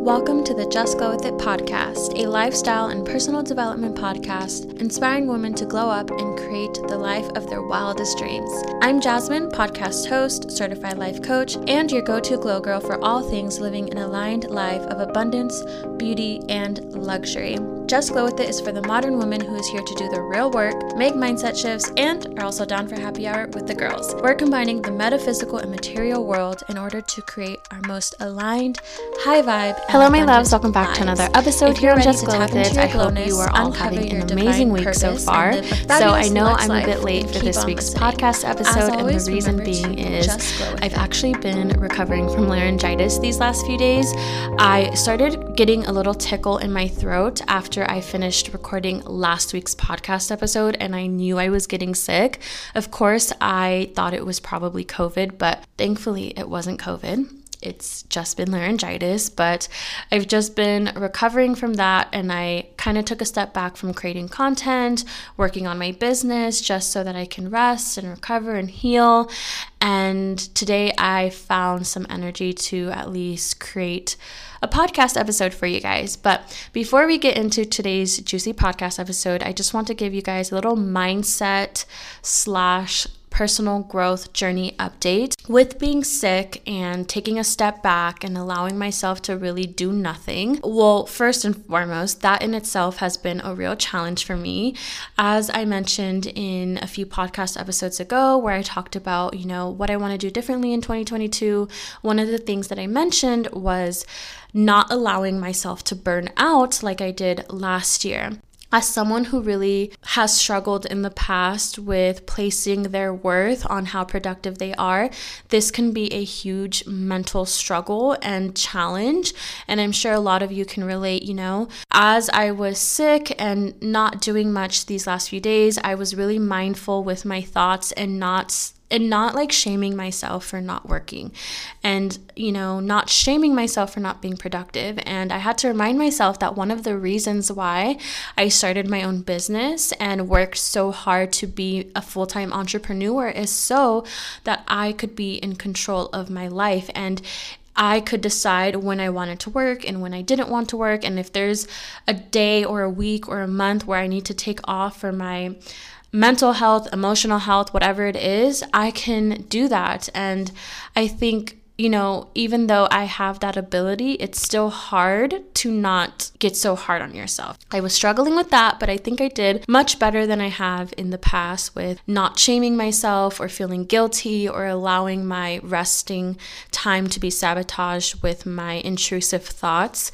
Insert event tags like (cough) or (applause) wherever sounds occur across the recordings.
Welcome to the Just Glow With It podcast, a lifestyle and personal development podcast inspiring women to glow up and create the life of their wildest dreams. I'm Jasmine, podcast host, certified life coach, and your go to glow girl for all things living an aligned life of abundance, beauty, and luxury. Just Glow With It is for the modern woman who is here to do the real work, make mindset shifts, and are also down for happy hour with the girls. We're combining the metaphysical and material world in order to create our most aligned, high vibe. Hello, my loves. Welcome back to another episode here on Just Glow With It. I hope you are all having an amazing week so far. So I know I'm a bit late for this week's podcast episode, and the reason being is I've actually been recovering from laryngitis these last few days. I started getting a little tickle in my throat after I finished recording last week's podcast episode and I knew I was getting sick. Of course, I thought it was probably COVID, but thankfully it wasn't COVID it's just been laryngitis, but I've just been recovering from that. And I kind of took a step back from creating content, working on my business, just so that I can rest and recover and heal. And today I found some energy to at least create a podcast episode for you guys. But before we get into today's juicy podcast episode, I just want to give you guys a little mindset slash personal growth journey update. With being sick and taking a step back and allowing myself to really do nothing, well, first and foremost, that in itself has been a real challenge for me. As I mentioned in a few podcast episodes ago, where I talked about, you know, what I want to do differently in 2022, one of the things that I mentioned was not allowing myself to burn out like I did last year as someone who really has struggled in the past with placing their worth on how productive they are, this can be a huge mental struggle and challenge. And I'm sure a lot of you can relate, you know. As I was sick and not doing much these last few days, I was really mindful with my thoughts and not and not like shaming myself for not working and you know not shaming myself for not being productive and i had to remind myself that one of the reasons why i started my own business and worked so hard to be a full-time entrepreneur is so that i could be in control of my life and I could decide when I wanted to work and when I didn't want to work. And if there's a day or a week or a month where I need to take off for my mental health, emotional health, whatever it is, I can do that. And I think you know, even though I have that ability, it's still hard to not get so hard on yourself. I was struggling with that, but I think I did much better than I have in the past with not shaming myself or feeling guilty or allowing my resting time to be sabotaged with my intrusive thoughts.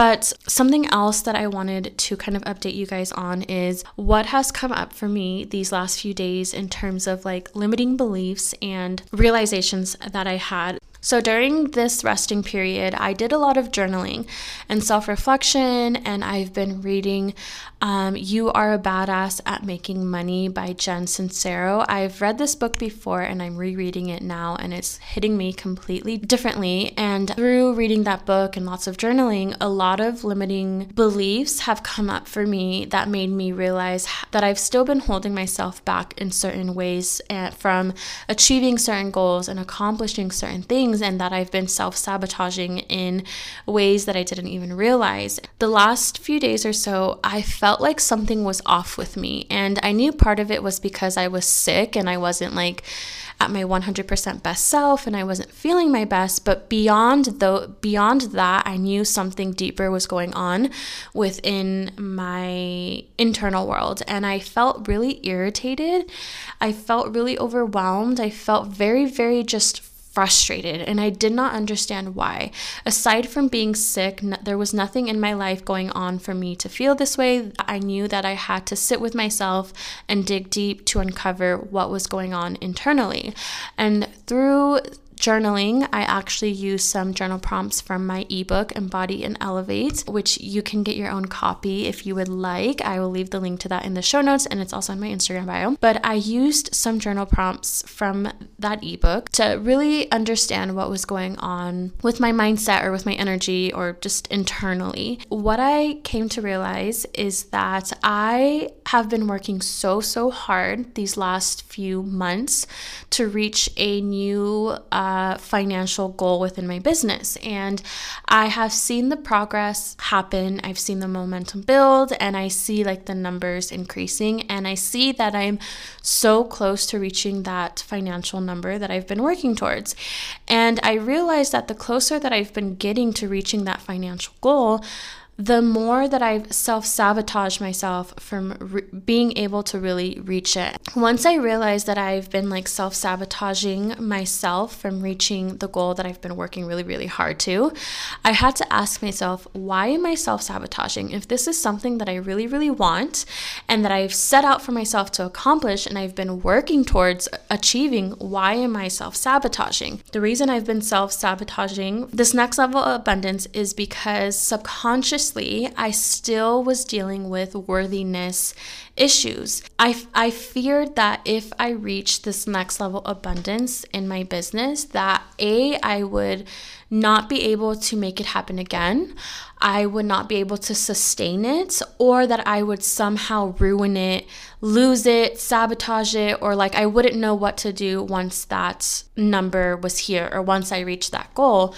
But something else that I wanted to kind of update you guys on is what has come up for me these last few days in terms of like limiting beliefs and realizations that I had. So, during this resting period, I did a lot of journaling and self reflection, and I've been reading um, You Are a Badass at Making Money by Jen Sincero. I've read this book before and I'm rereading it now, and it's hitting me completely differently. And through reading that book and lots of journaling, a lot of limiting beliefs have come up for me that made me realize that I've still been holding myself back in certain ways eh, from achieving certain goals and accomplishing certain things and that I've been self sabotaging in ways that I didn't even realize. The last few days or so, I felt like something was off with me. And I knew part of it was because I was sick and I wasn't like at my 100% best self and I wasn't feeling my best. But beyond the beyond that I knew something deeper was going on within my internal world. And I felt really irritated. I felt really overwhelmed. I felt very very just frustrated and I did not understand why. Aside from being sick, there was nothing in my life going on for me to feel this way. I knew that I had to sit with myself and dig deep to uncover what was going on internally. And through journaling, I actually use some journal prompts from my ebook, Embody and Elevate, which you can get your own copy if you would like. I will leave the link to that in the show notes and it's also in my Instagram bio. But I used some journal prompts from that ebook to really understand what was going on with my mindset or with my energy or just internally. What I came to realize is that I have been working so, so hard these last few months to reach a new uh, financial goal within my business. And I have seen the progress happen, I've seen the momentum build, and I see like the numbers increasing. And I see that I'm so close to reaching that financial number that I've been working towards. And I realized that the closer that I've been getting to reaching that financial goal, the more that I've self sabotaged myself from re- being able to really reach it. Once I realized that I've been like self sabotaging myself from reaching the goal that I've been working really, really hard to, I had to ask myself, why am I self sabotaging? If this is something that I really, really want and that I've set out for myself to accomplish and I've been working towards achieving, why am I self sabotaging? The reason I've been self sabotaging this next level of abundance is because subconsciously I still was dealing with worthiness issues. I, I feared that if I reached this next level abundance in my business, that A, I would not be able to make it happen again. I would not be able to sustain it, or that I would somehow ruin it, lose it, sabotage it, or like I wouldn't know what to do once that number was here or once I reached that goal.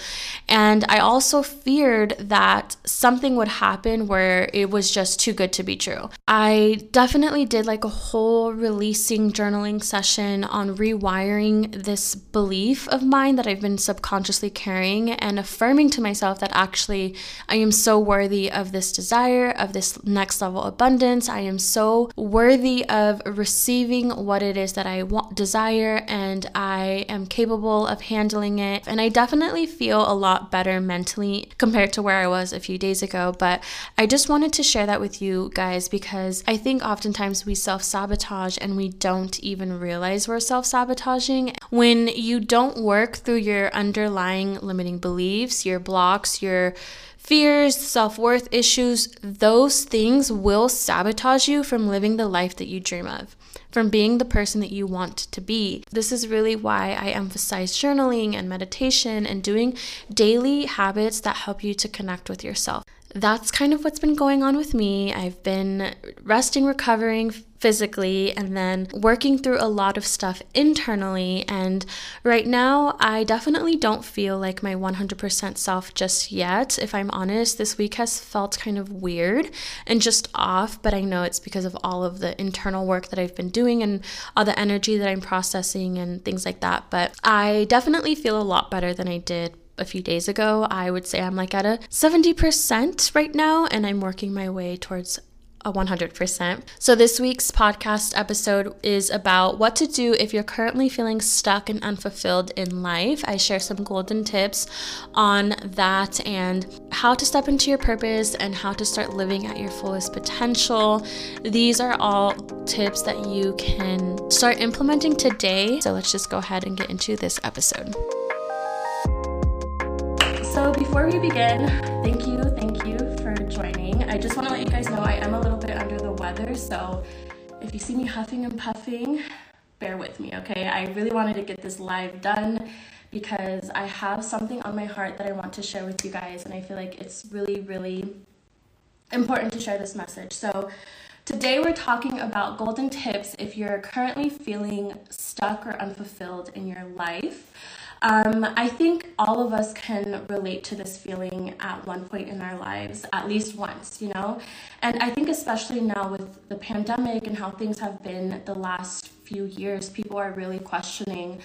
And I also feared that something would happen where it was just too good to be true. I definitely did like a whole releasing journaling session on rewiring this belief of mine that I've been subconsciously carrying and affirming to myself that actually I am so worthy of this desire, of this next level abundance. I am so worthy of receiving what it is that I want, desire, and I am capable of handling it. And I definitely feel a lot better mentally compared to where I was a few days ago. But I just wanted to share that with you guys because I think oftentimes we self sabotage and we don't even realize we're self sabotaging. When you don't work through your underlying limiting beliefs, your blocks, your fears, self worth issues, those things will sabotage you from living the life that you dream of, from being the person that you want to be. This is really why I emphasize journaling and meditation and doing daily habits that help you to connect with yourself that's kind of what's been going on with me. I've been resting, recovering physically, and then working through a lot of stuff internally. And right now, I definitely don't feel like my 100% self just yet. If I'm honest, this week has felt kind of weird and just off, but I know it's because of all of the internal work that I've been doing and all the energy that I'm processing and things like that. But I definitely feel a lot better than I did a few days ago. I would say I'm like at a 70% right now, and I'm working my way towards 100%. So, this week's podcast episode is about what to do if you're currently feeling stuck and unfulfilled in life. I share some golden tips on that and how to step into your purpose and how to start living at your fullest potential. These are all tips that you can start implementing today. So, let's just go ahead and get into this episode. So before we begin, thank you, thank you for joining. I just want to let you guys know I am a little bit under the weather, so if you see me huffing and puffing, bear with me, okay? I really wanted to get this live done because I have something on my heart that I want to share with you guys, and I feel like it's really, really important to share this message. So, today we're talking about golden tips if you're currently feeling stuck or unfulfilled in your life. Um, I think all of us can relate to this feeling at one point in our lives, at least once, you know? And I think, especially now with the pandemic and how things have been the last few years, people are really questioning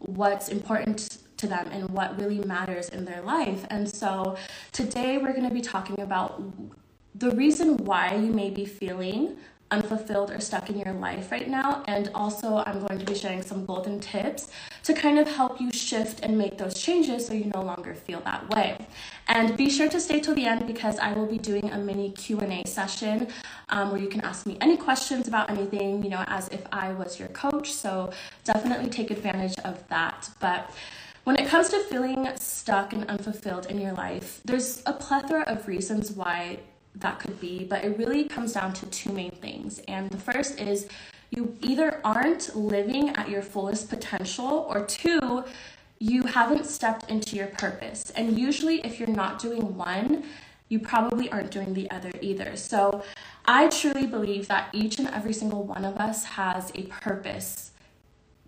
what's important to them and what really matters in their life. And so today we're going to be talking about the reason why you may be feeling unfulfilled or stuck in your life right now. And also, I'm going to be sharing some golden tips to kind of help you shift and make those changes so you no longer feel that way. And be sure to stay till the end because I will be doing a mini Q&A session um, where you can ask me any questions about anything, you know, as if I was your coach. So definitely take advantage of that. But when it comes to feeling stuck and unfulfilled in your life, there's a plethora of reasons why that could be, but it really comes down to two main things. And the first is you either aren't living at your fullest potential, or two, you haven't stepped into your purpose. And usually, if you're not doing one, you probably aren't doing the other either. So, I truly believe that each and every single one of us has a purpose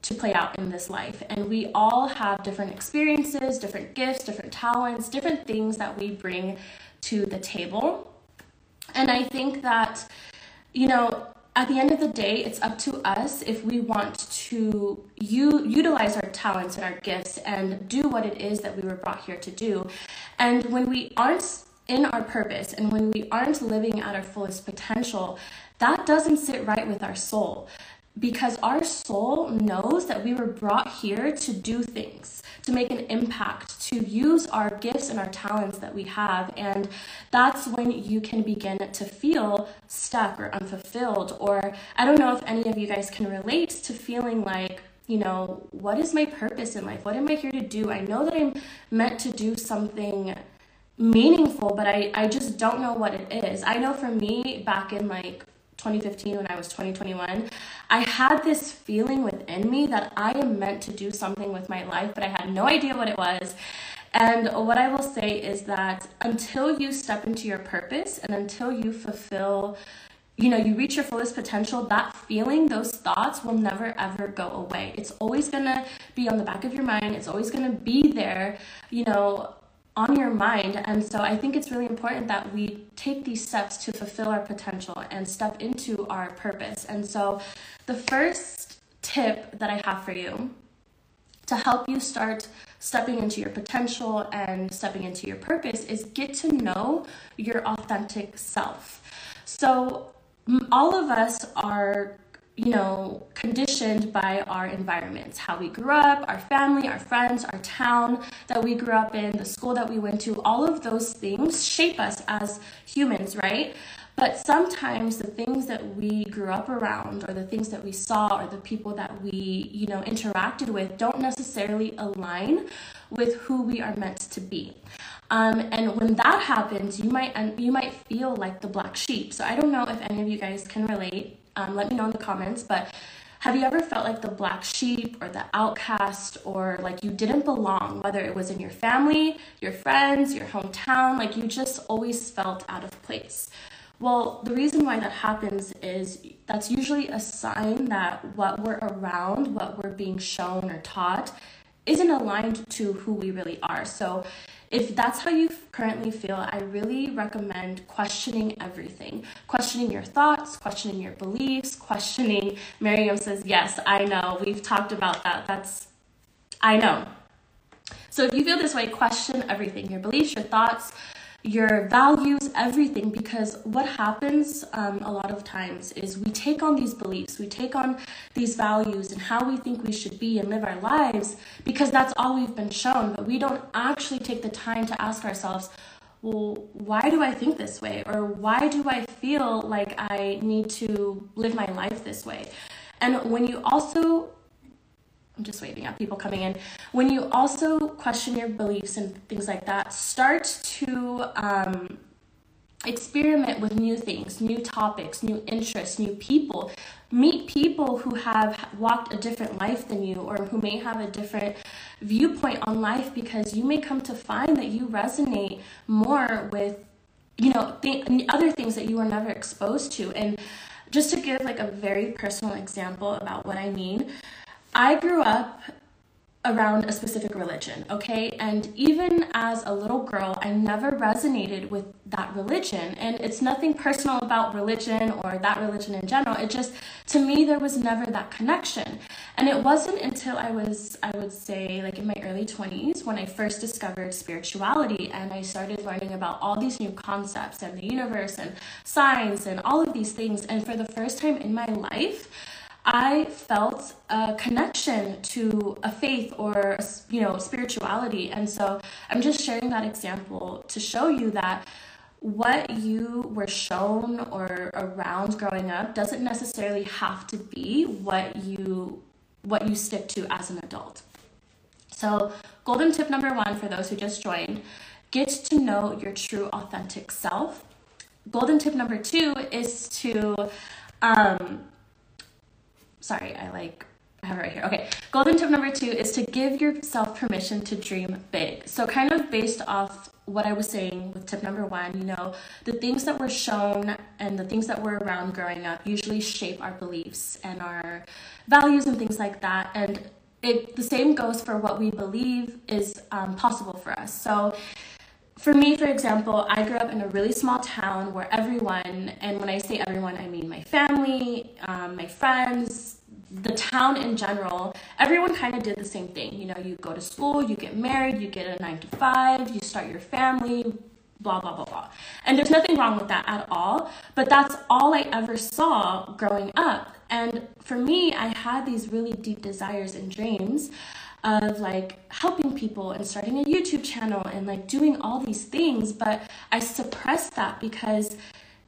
to play out in this life. And we all have different experiences, different gifts, different talents, different things that we bring to the table. And I think that, you know, at the end of the day, it's up to us if we want to u- utilize our talents and our gifts and do what it is that we were brought here to do. And when we aren't in our purpose and when we aren't living at our fullest potential, that doesn't sit right with our soul because our soul knows that we were brought here to do things, to make an impact, to use our gifts and our talents that we have. And that's when you can begin to feel stuck or unfulfilled. Or I don't know if any of you guys can relate to feeling like, you know, what is my purpose in life? What am I here to do? I know that I'm meant to do something meaningful, but I, I just don't know what it is. I know for me, back in like 2015 when I was 2021, I had this feeling within me that I am meant to do something with my life, but I had no idea what it was. And what I will say is that until you step into your purpose and until you fulfill, you know, you reach your fullest potential, that feeling, those thoughts will never ever go away. It's always gonna be on the back of your mind, it's always gonna be there, you know, on your mind. And so I think it's really important that we take these steps to fulfill our potential and step into our purpose. And so the first tip that I have for you to help you start stepping into your potential and stepping into your purpose is get to know your authentic self. So all of us are you know, conditioned by our environments, how we grew up, our family, our friends, our town that we grew up in, the school that we went to, all of those things shape us as humans, right? But sometimes the things that we grew up around or the things that we saw or the people that we, you know, interacted with don't necessarily align with who we are meant to be. Um, and when that happens, you might you might feel like the black sheep. So I don't know if any of you guys can relate um, let me know in the comments. But have you ever felt like the black sheep or the outcast or like you didn't belong, whether it was in your family, your friends, your hometown, like you just always felt out of place? Well, the reason why that happens is that's usually a sign that what we're around, what we're being shown or taught, isn't aligned to who we really are. So if that's how you currently feel, I really recommend questioning everything. Questioning your thoughts, questioning your beliefs, questioning. Miriam says, Yes, I know. We've talked about that. That's, I know. So if you feel this way, question everything your beliefs, your thoughts, your values, everything. Because what happens um, a lot of times is we take on these beliefs, we take on these values and how we think we should be and live our lives because that's all we've been shown. But we don't actually take the time to ask ourselves, well, why do I think this way? Or why do I feel like I need to live my life this way? And when you also I'm just waving at people coming in. When you also question your beliefs and things like that, start to um, experiment with new things, new topics, new interests, new people. Meet people who have walked a different life than you or who may have a different viewpoint on life because you may come to find that you resonate more with you know th- other things that you were never exposed to and just to give like a very personal example about what I mean I grew up around a specific religion, okay? And even as a little girl, I never resonated with that religion. And it's nothing personal about religion or that religion in general. It just, to me, there was never that connection. And it wasn't until I was, I would say, like in my early 20s when I first discovered spirituality and I started learning about all these new concepts and the universe and science and all of these things. And for the first time in my life, I felt a connection to a faith or you know spirituality, and so I'm just sharing that example to show you that what you were shown or around growing up doesn't necessarily have to be what you what you stick to as an adult. So, golden tip number 1 for those who just joined, get to know your true authentic self. Golden tip number 2 is to um sorry, I like I have it right here. Okay. Golden tip number two is to give yourself permission to dream big. So, kind of based off what I was saying with tip number one, you know, the things that were shown and the things that were around growing up usually shape our beliefs and our values and things like that. And it the same goes for what we believe is um, possible for us. So, for me, for example, I grew up in a really small town where everyone, and when I say everyone, I mean my family, um, my friends, the town in general, everyone kind of did the same thing. You know, you go to school, you get married, you get a nine to five, you start your family, blah, blah, blah, blah. And there's nothing wrong with that at all, but that's all I ever saw growing up. And for me, I had these really deep desires and dreams of like helping people and starting a YouTube channel and like doing all these things, but I suppressed that because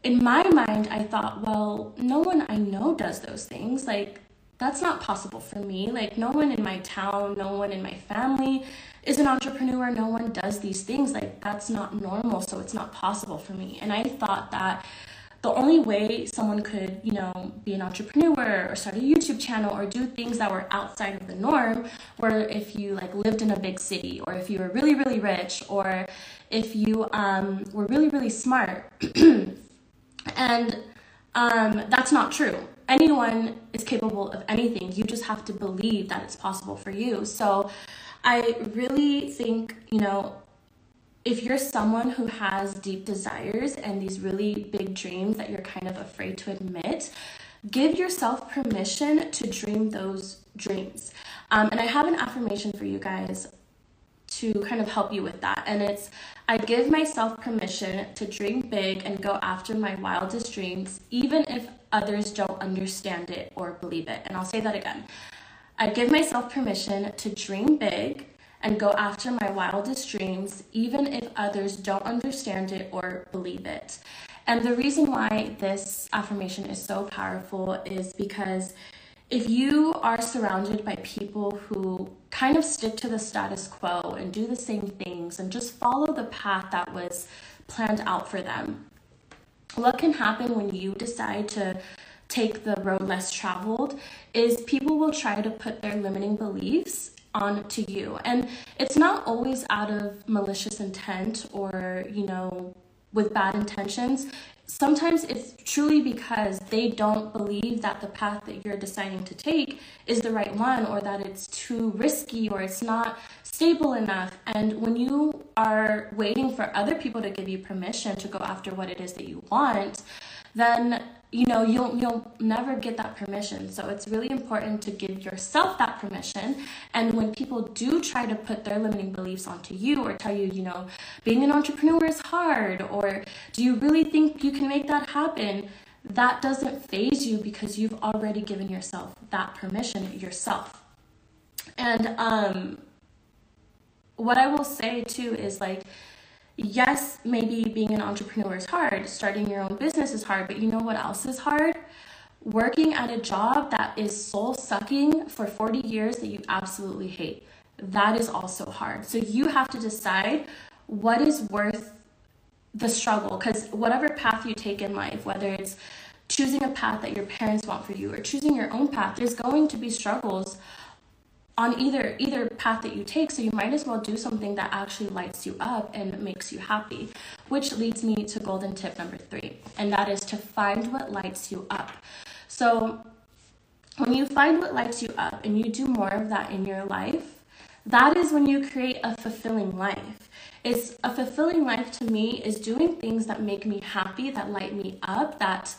in my mind I thought, well, no one I know does those things. Like that's not possible for me. Like no one in my town, no one in my family is an entrepreneur. No one does these things. Like that's not normal, so it's not possible for me. And I thought that the only way someone could, you know, be an entrepreneur or start a YouTube channel or do things that were outside of the norm were if you like lived in a big city or if you were really, really rich or if you um, were really, really smart. (clears throat) and um, that's not true. Anyone is capable of anything. You just have to believe that it's possible for you. So I really think, you know, if you're someone who has deep desires and these really big dreams that you're kind of afraid to admit, give yourself permission to dream those dreams. Um, and I have an affirmation for you guys to kind of help you with that. And it's I give myself permission to dream big and go after my wildest dreams, even if others don't understand it or believe it. And I'll say that again. I give myself permission to dream big and go after my wildest dreams, even if others don't understand it or believe it. And the reason why this affirmation is so powerful is because if you are surrounded by people who kind of stick to the status quo and do the same things and just follow the path that was planned out for them, what can happen when you decide to take the road less traveled is people will try to put their limiting beliefs onto you. And it's not always out of malicious intent or, you know, with bad intentions. Sometimes it's truly because they don't believe that the path that you're deciding to take is the right one or that it's too risky or it's not stable enough. And when you are waiting for other people to give you permission to go after what it is that you want, then you know you'll you'll never get that permission. So it's really important to give yourself that permission. And when people do try to put their limiting beliefs onto you or tell you you know being an entrepreneur is hard or do you really think you can make that happen? That doesn't faze you because you've already given yourself that permission yourself. And um what i will say too is like yes, maybe being an entrepreneur is hard, starting your own business is hard, but you know what else is hard? Working at a job that is soul sucking for 40 years that you absolutely hate. That is also hard. So you have to decide what is worth the struggle because whatever path you take in life, whether it's choosing a path that your parents want for you or choosing your own path, there's going to be struggles on either either path that you take so you might as well do something that actually lights you up and makes you happy which leads me to golden tip number 3 and that is to find what lights you up so when you find what lights you up and you do more of that in your life that is when you create a fulfilling life. It's a fulfilling life to me is doing things that make me happy, that light me up, that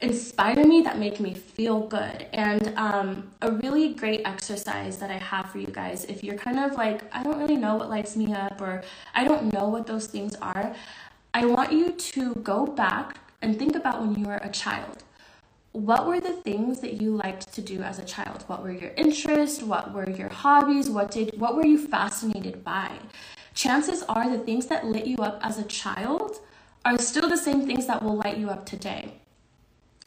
inspire me, that make me feel good. And um, a really great exercise that I have for you guys, if you're kind of like, I don't really know what lights me up, or I don't know what those things are, I want you to go back and think about when you were a child. What were the things that you liked to do as a child? What were your interests? What were your hobbies? What did what were you fascinated by? Chances are the things that lit you up as a child are still the same things that will light you up today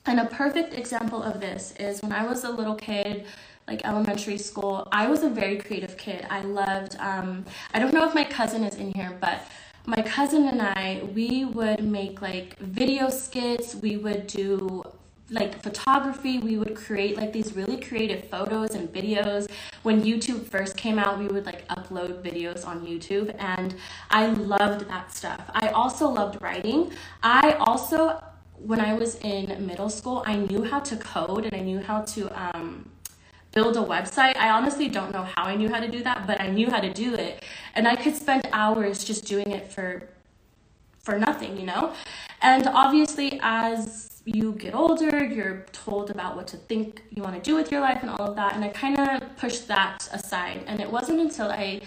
and a perfect example of this is when i was a little kid like elementary school i was a very creative kid. I loved um, i don't know if my cousin is in here but my cousin and I, we would make like video skits, we would do like photography. We would create like these really creative photos and videos. When youtube first came out we would like upload videos on youtube and i loved that stuff. I also loved writing. I also when i was in middle school i knew how to code and i knew how to um, build a website i honestly don't know how i knew how to do that but i knew how to do it and i could spend hours just doing it for for nothing you know and obviously as you get older, you're told about what to think you want to do with your life and all of that. And I kind of pushed that aside. And it wasn't until I,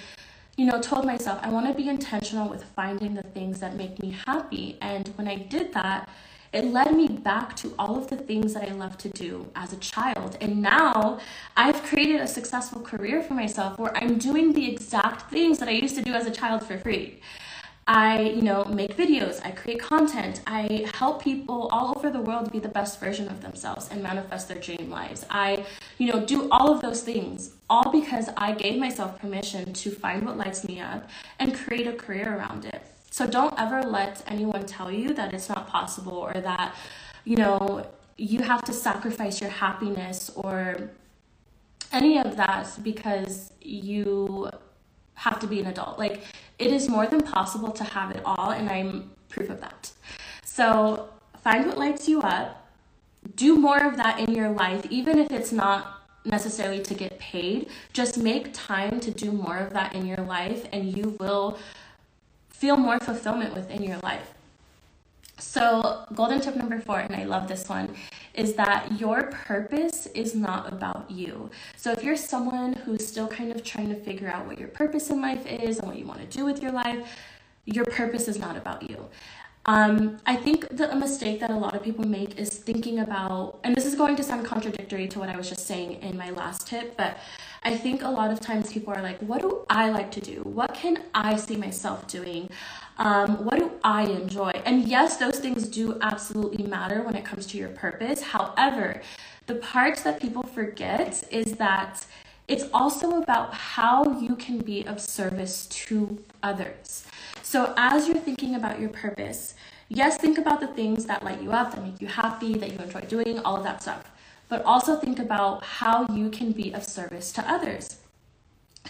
you know, told myself I want to be intentional with finding the things that make me happy. And when I did that, it led me back to all of the things that I loved to do as a child. And now I've created a successful career for myself where I'm doing the exact things that I used to do as a child for free. I, you know, make videos, I create content, I help people all over the world be the best version of themselves and manifest their dream lives. I, you know, do all of those things all because I gave myself permission to find what lights me up and create a career around it. So don't ever let anyone tell you that it's not possible or that, you know, you have to sacrifice your happiness or any of that because you have to be an adult. Like, it is more than possible to have it all, and I'm proof of that. So, find what lights you up, do more of that in your life, even if it's not necessarily to get paid. Just make time to do more of that in your life, and you will feel more fulfillment within your life. So, golden tip number four, and I love this one, is that your purpose is not about you. So, if you're someone who's still kind of trying to figure out what your purpose in life is and what you want to do with your life, your purpose is not about you. Um, I think the a mistake that a lot of people make is thinking about, and this is going to sound contradictory to what I was just saying in my last tip, but I think a lot of times people are like, what do I like to do? What can I see myself doing? Um, what do I enjoy? And yes, those things do absolutely matter when it comes to your purpose. However, the part that people forget is that it's also about how you can be of service to others. So, as you're thinking about your purpose, yes, think about the things that light you up, that make you happy, that you enjoy doing, all of that stuff but also think about how you can be of service to others.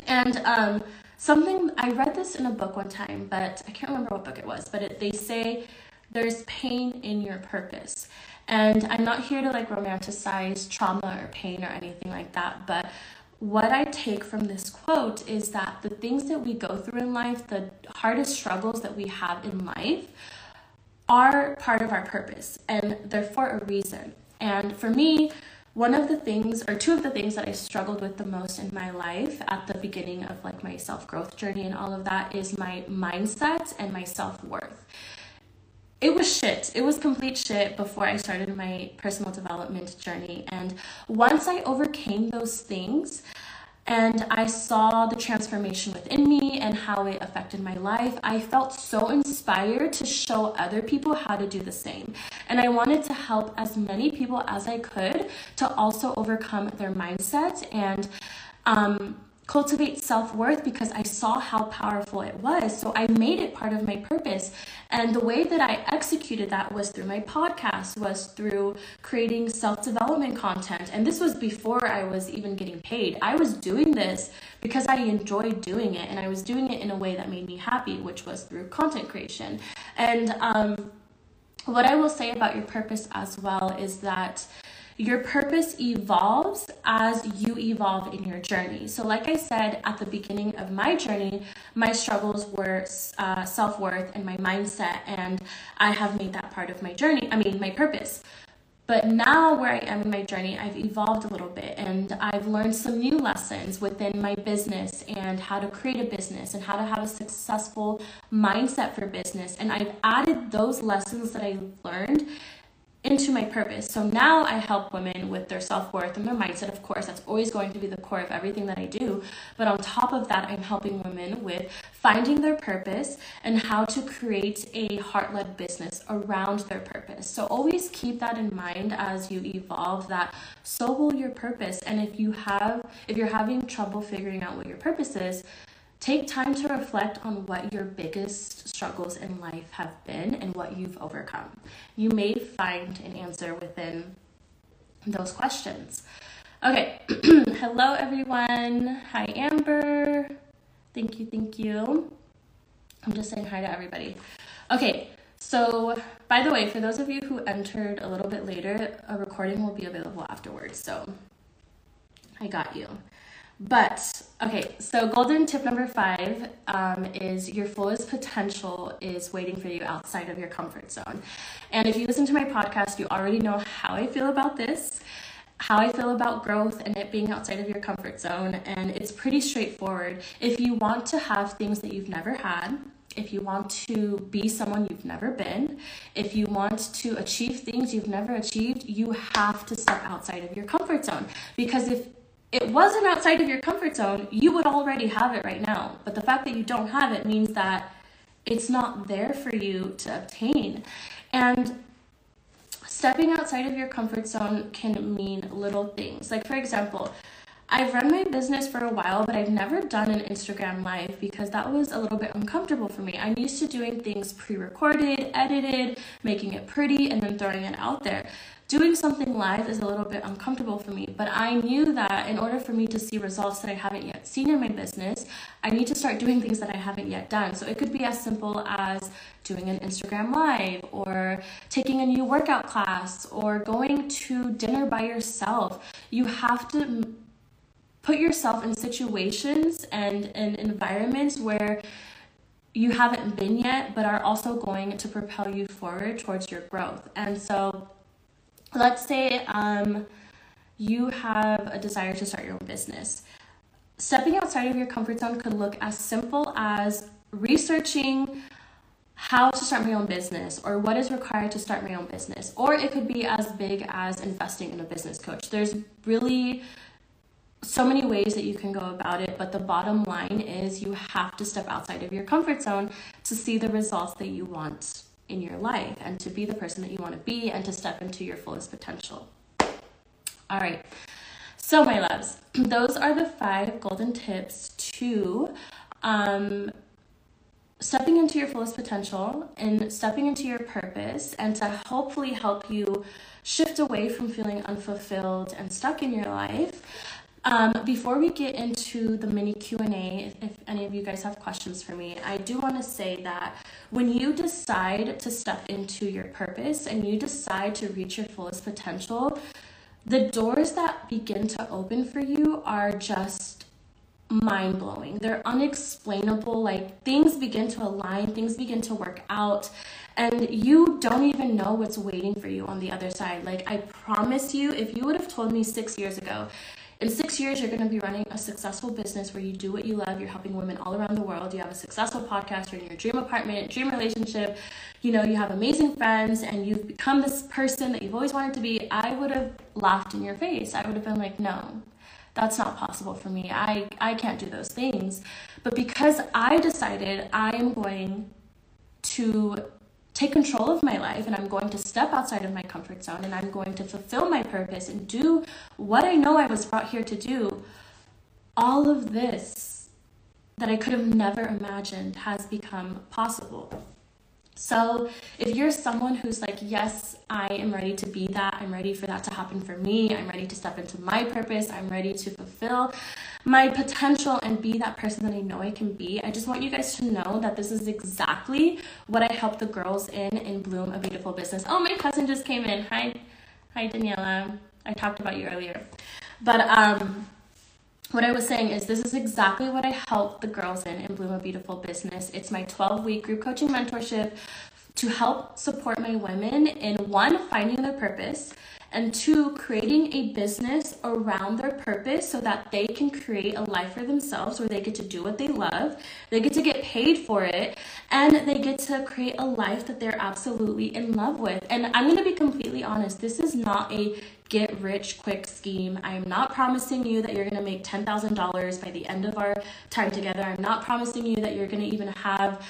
And um, something, I read this in a book one time, but I can't remember what book it was, but it, they say there's pain in your purpose. And I'm not here to like romanticize trauma or pain or anything like that, but what I take from this quote is that the things that we go through in life, the hardest struggles that we have in life, are part of our purpose and they're for a reason. And for me, one of the things or two of the things that I struggled with the most in my life at the beginning of like my self-growth journey and all of that is my mindset and my self-worth. It was shit. It was complete shit before I started my personal development journey. And once I overcame those things, and I saw the transformation within me and how it affected my life, I felt so inspired to show other people how to do the same. And I wanted to help as many people as I could to also overcome their mindset and um, cultivate self worth because I saw how powerful it was. So I made it part of my purpose. And the way that I executed that was through my podcast, was through creating self development content. And this was before I was even getting paid. I was doing this because I enjoyed doing it and I was doing it in a way that made me happy, which was through content creation. And um, what I will say about your purpose as well is that your purpose evolves as you evolve in your journey. So, like I said at the beginning of my journey, my struggles were uh, self worth and my mindset, and I have made that part of my journey. I mean, my purpose. But now, where I am in my journey, I've evolved a little bit and I've learned some new lessons within my business and how to create a business and how to have a successful mindset for business. And I've added those lessons that I learned into my purpose. So now I help women with their self worth and their mindset. Of course, that's always going to be the core of everything that I do. But on top of that, I'm helping women with finding their purpose and how to create a heart led business around their purpose. So always keep that in mind as you evolve that so will your purpose. And if you have, if you're having trouble figuring out what your purpose is, Take time to reflect on what your biggest struggles in life have been and what you've overcome. You may find an answer within those questions. Okay, (clears throat) hello everyone. Hi, Amber. Thank you, thank you. I'm just saying hi to everybody. Okay, so by the way, for those of you who entered a little bit later, a recording will be available afterwards. So I got you. But okay, so golden tip number five um, is your fullest potential is waiting for you outside of your comfort zone. And if you listen to my podcast, you already know how I feel about this, how I feel about growth and it being outside of your comfort zone. And it's pretty straightforward. If you want to have things that you've never had, if you want to be someone you've never been, if you want to achieve things you've never achieved, you have to step outside of your comfort zone. Because if it wasn't outside of your comfort zone, you would already have it right now. But the fact that you don't have it means that it's not there for you to obtain. And stepping outside of your comfort zone can mean little things. Like, for example, I've run my business for a while, but I've never done an Instagram live because that was a little bit uncomfortable for me. I'm used to doing things pre recorded, edited, making it pretty, and then throwing it out there doing something live is a little bit uncomfortable for me, but I knew that in order for me to see results that I haven't yet seen in my business, I need to start doing things that I haven't yet done. So it could be as simple as doing an Instagram live or taking a new workout class or going to dinner by yourself. You have to put yourself in situations and in environments where you haven't been yet, but are also going to propel you forward towards your growth. And so let's say um, you have a desire to start your own business. Stepping outside of your comfort zone could look as simple as researching how to start my own business or what is required to start my own business, or it could be as big as investing in a business coach. There's really so many ways that you can go about it, but the bottom line is you have to step outside of your comfort zone to see the results that you want in your life and to be the person that you want to be and to step into your fullest potential. All right. So, my loves, (clears throat) those are the five golden tips to um, stepping into your fullest potential and stepping into your purpose and to hopefully help you shift away from feeling unfulfilled and stuck in your life um, before we get into the mini Q&A, if, any of you guys have questions for me, I do want to say that when you decide to step into your purpose and you decide to reach your fullest potential, the doors that begin to open for you are just mind blowing. They're unexplainable. Like things begin to align, things begin to work out, and you don't even know what's waiting for you on the other side. Like, I promise you, if you would have told me six years ago in six years, you're going to be running a successful business where you do what you love. You're helping women all around the world. You have a successful podcast. You're in your dream apartment, dream relationship. You know, you have amazing friends and you've become this person that you've always wanted to be. I would have laughed in your face. I would have been like, no, that's not possible for me. I, I can't do those things. But because I decided I am going to take control of my life and I'm going to step outside of my comfort zone and I'm going to fulfill my purpose and do what I know I was brought here to do, all of this that I could have never imagined has become possible. So, if you're someone who's like, yes, I am ready to be that, I'm ready for that to happen for me, I'm ready to step into my purpose, I'm ready to fulfill my potential and be that person that I know I can be. I just want you guys to know that this is exactly what I help the girls in in Bloom a Beautiful Business. Oh, my cousin just came in. Hi, hi Daniela. I talked about you earlier. But um, what I was saying is this is exactly what I help the girls in in Bloom a Beautiful Business. It's my 12 week group coaching mentorship to help support my women in one, finding their purpose, and two, creating a business around their purpose so that they can create a life for themselves where they get to do what they love, they get to get paid for it, and they get to create a life that they're absolutely in love with. And I'm gonna be completely honest, this is not a get rich quick scheme. I am not promising you that you're to make $10,000 by the end of our time together. I'm not promising you that you're to even have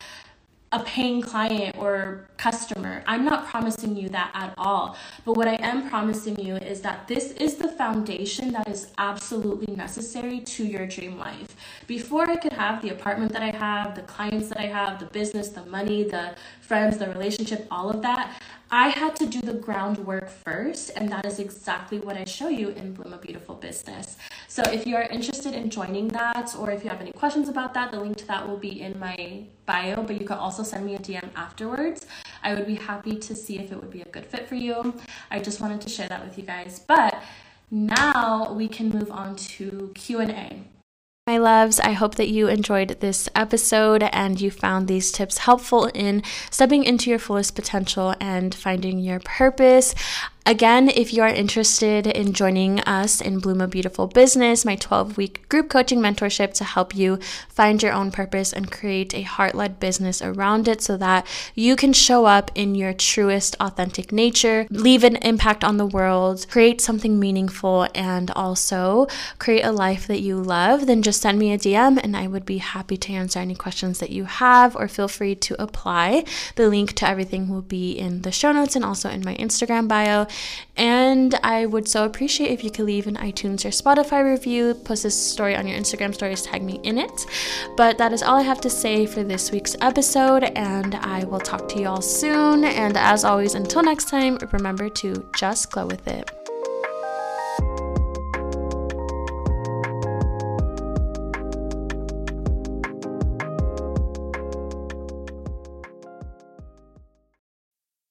a paying client or customer. I'm not promising you that at all. But what I am promising you is that this is the foundation that is absolutely necessary to your dream life. Before I could have the apartment that I have, the clients that I have, the business, the money, the friends, the relationship, all of that, I had to do the groundwork first, and that is exactly what I show you in Bloom a Beautiful Business. So, if you are interested in joining that, or if you have any questions about that, the link to that will be in my bio, but you can also send me a DM afterwards. I would be happy to see if it would be a good fit for you. I just wanted to share that with you guys. But now we can move on to Q&A. My loves, I hope that you enjoyed this episode and you found these tips helpful in stepping into your fullest potential and finding your purpose. Again, if you are interested in joining us in Bloom a Beautiful Business, my 12 week group coaching mentorship to help you find your own purpose and create a heart led business around it so that you can show up in your truest, authentic nature, leave an impact on the world, create something meaningful, and also create a life that you love, then just send me a DM and I would be happy to answer any questions that you have or feel free to apply. The link to everything will be in the show notes and also in my Instagram bio. And I would so appreciate if you could leave an iTunes or Spotify review, post this story on your Instagram stories, tag me in it. But that is all I have to say for this week's episode, and I will talk to you all soon. And as always, until next time, remember to just glow with it.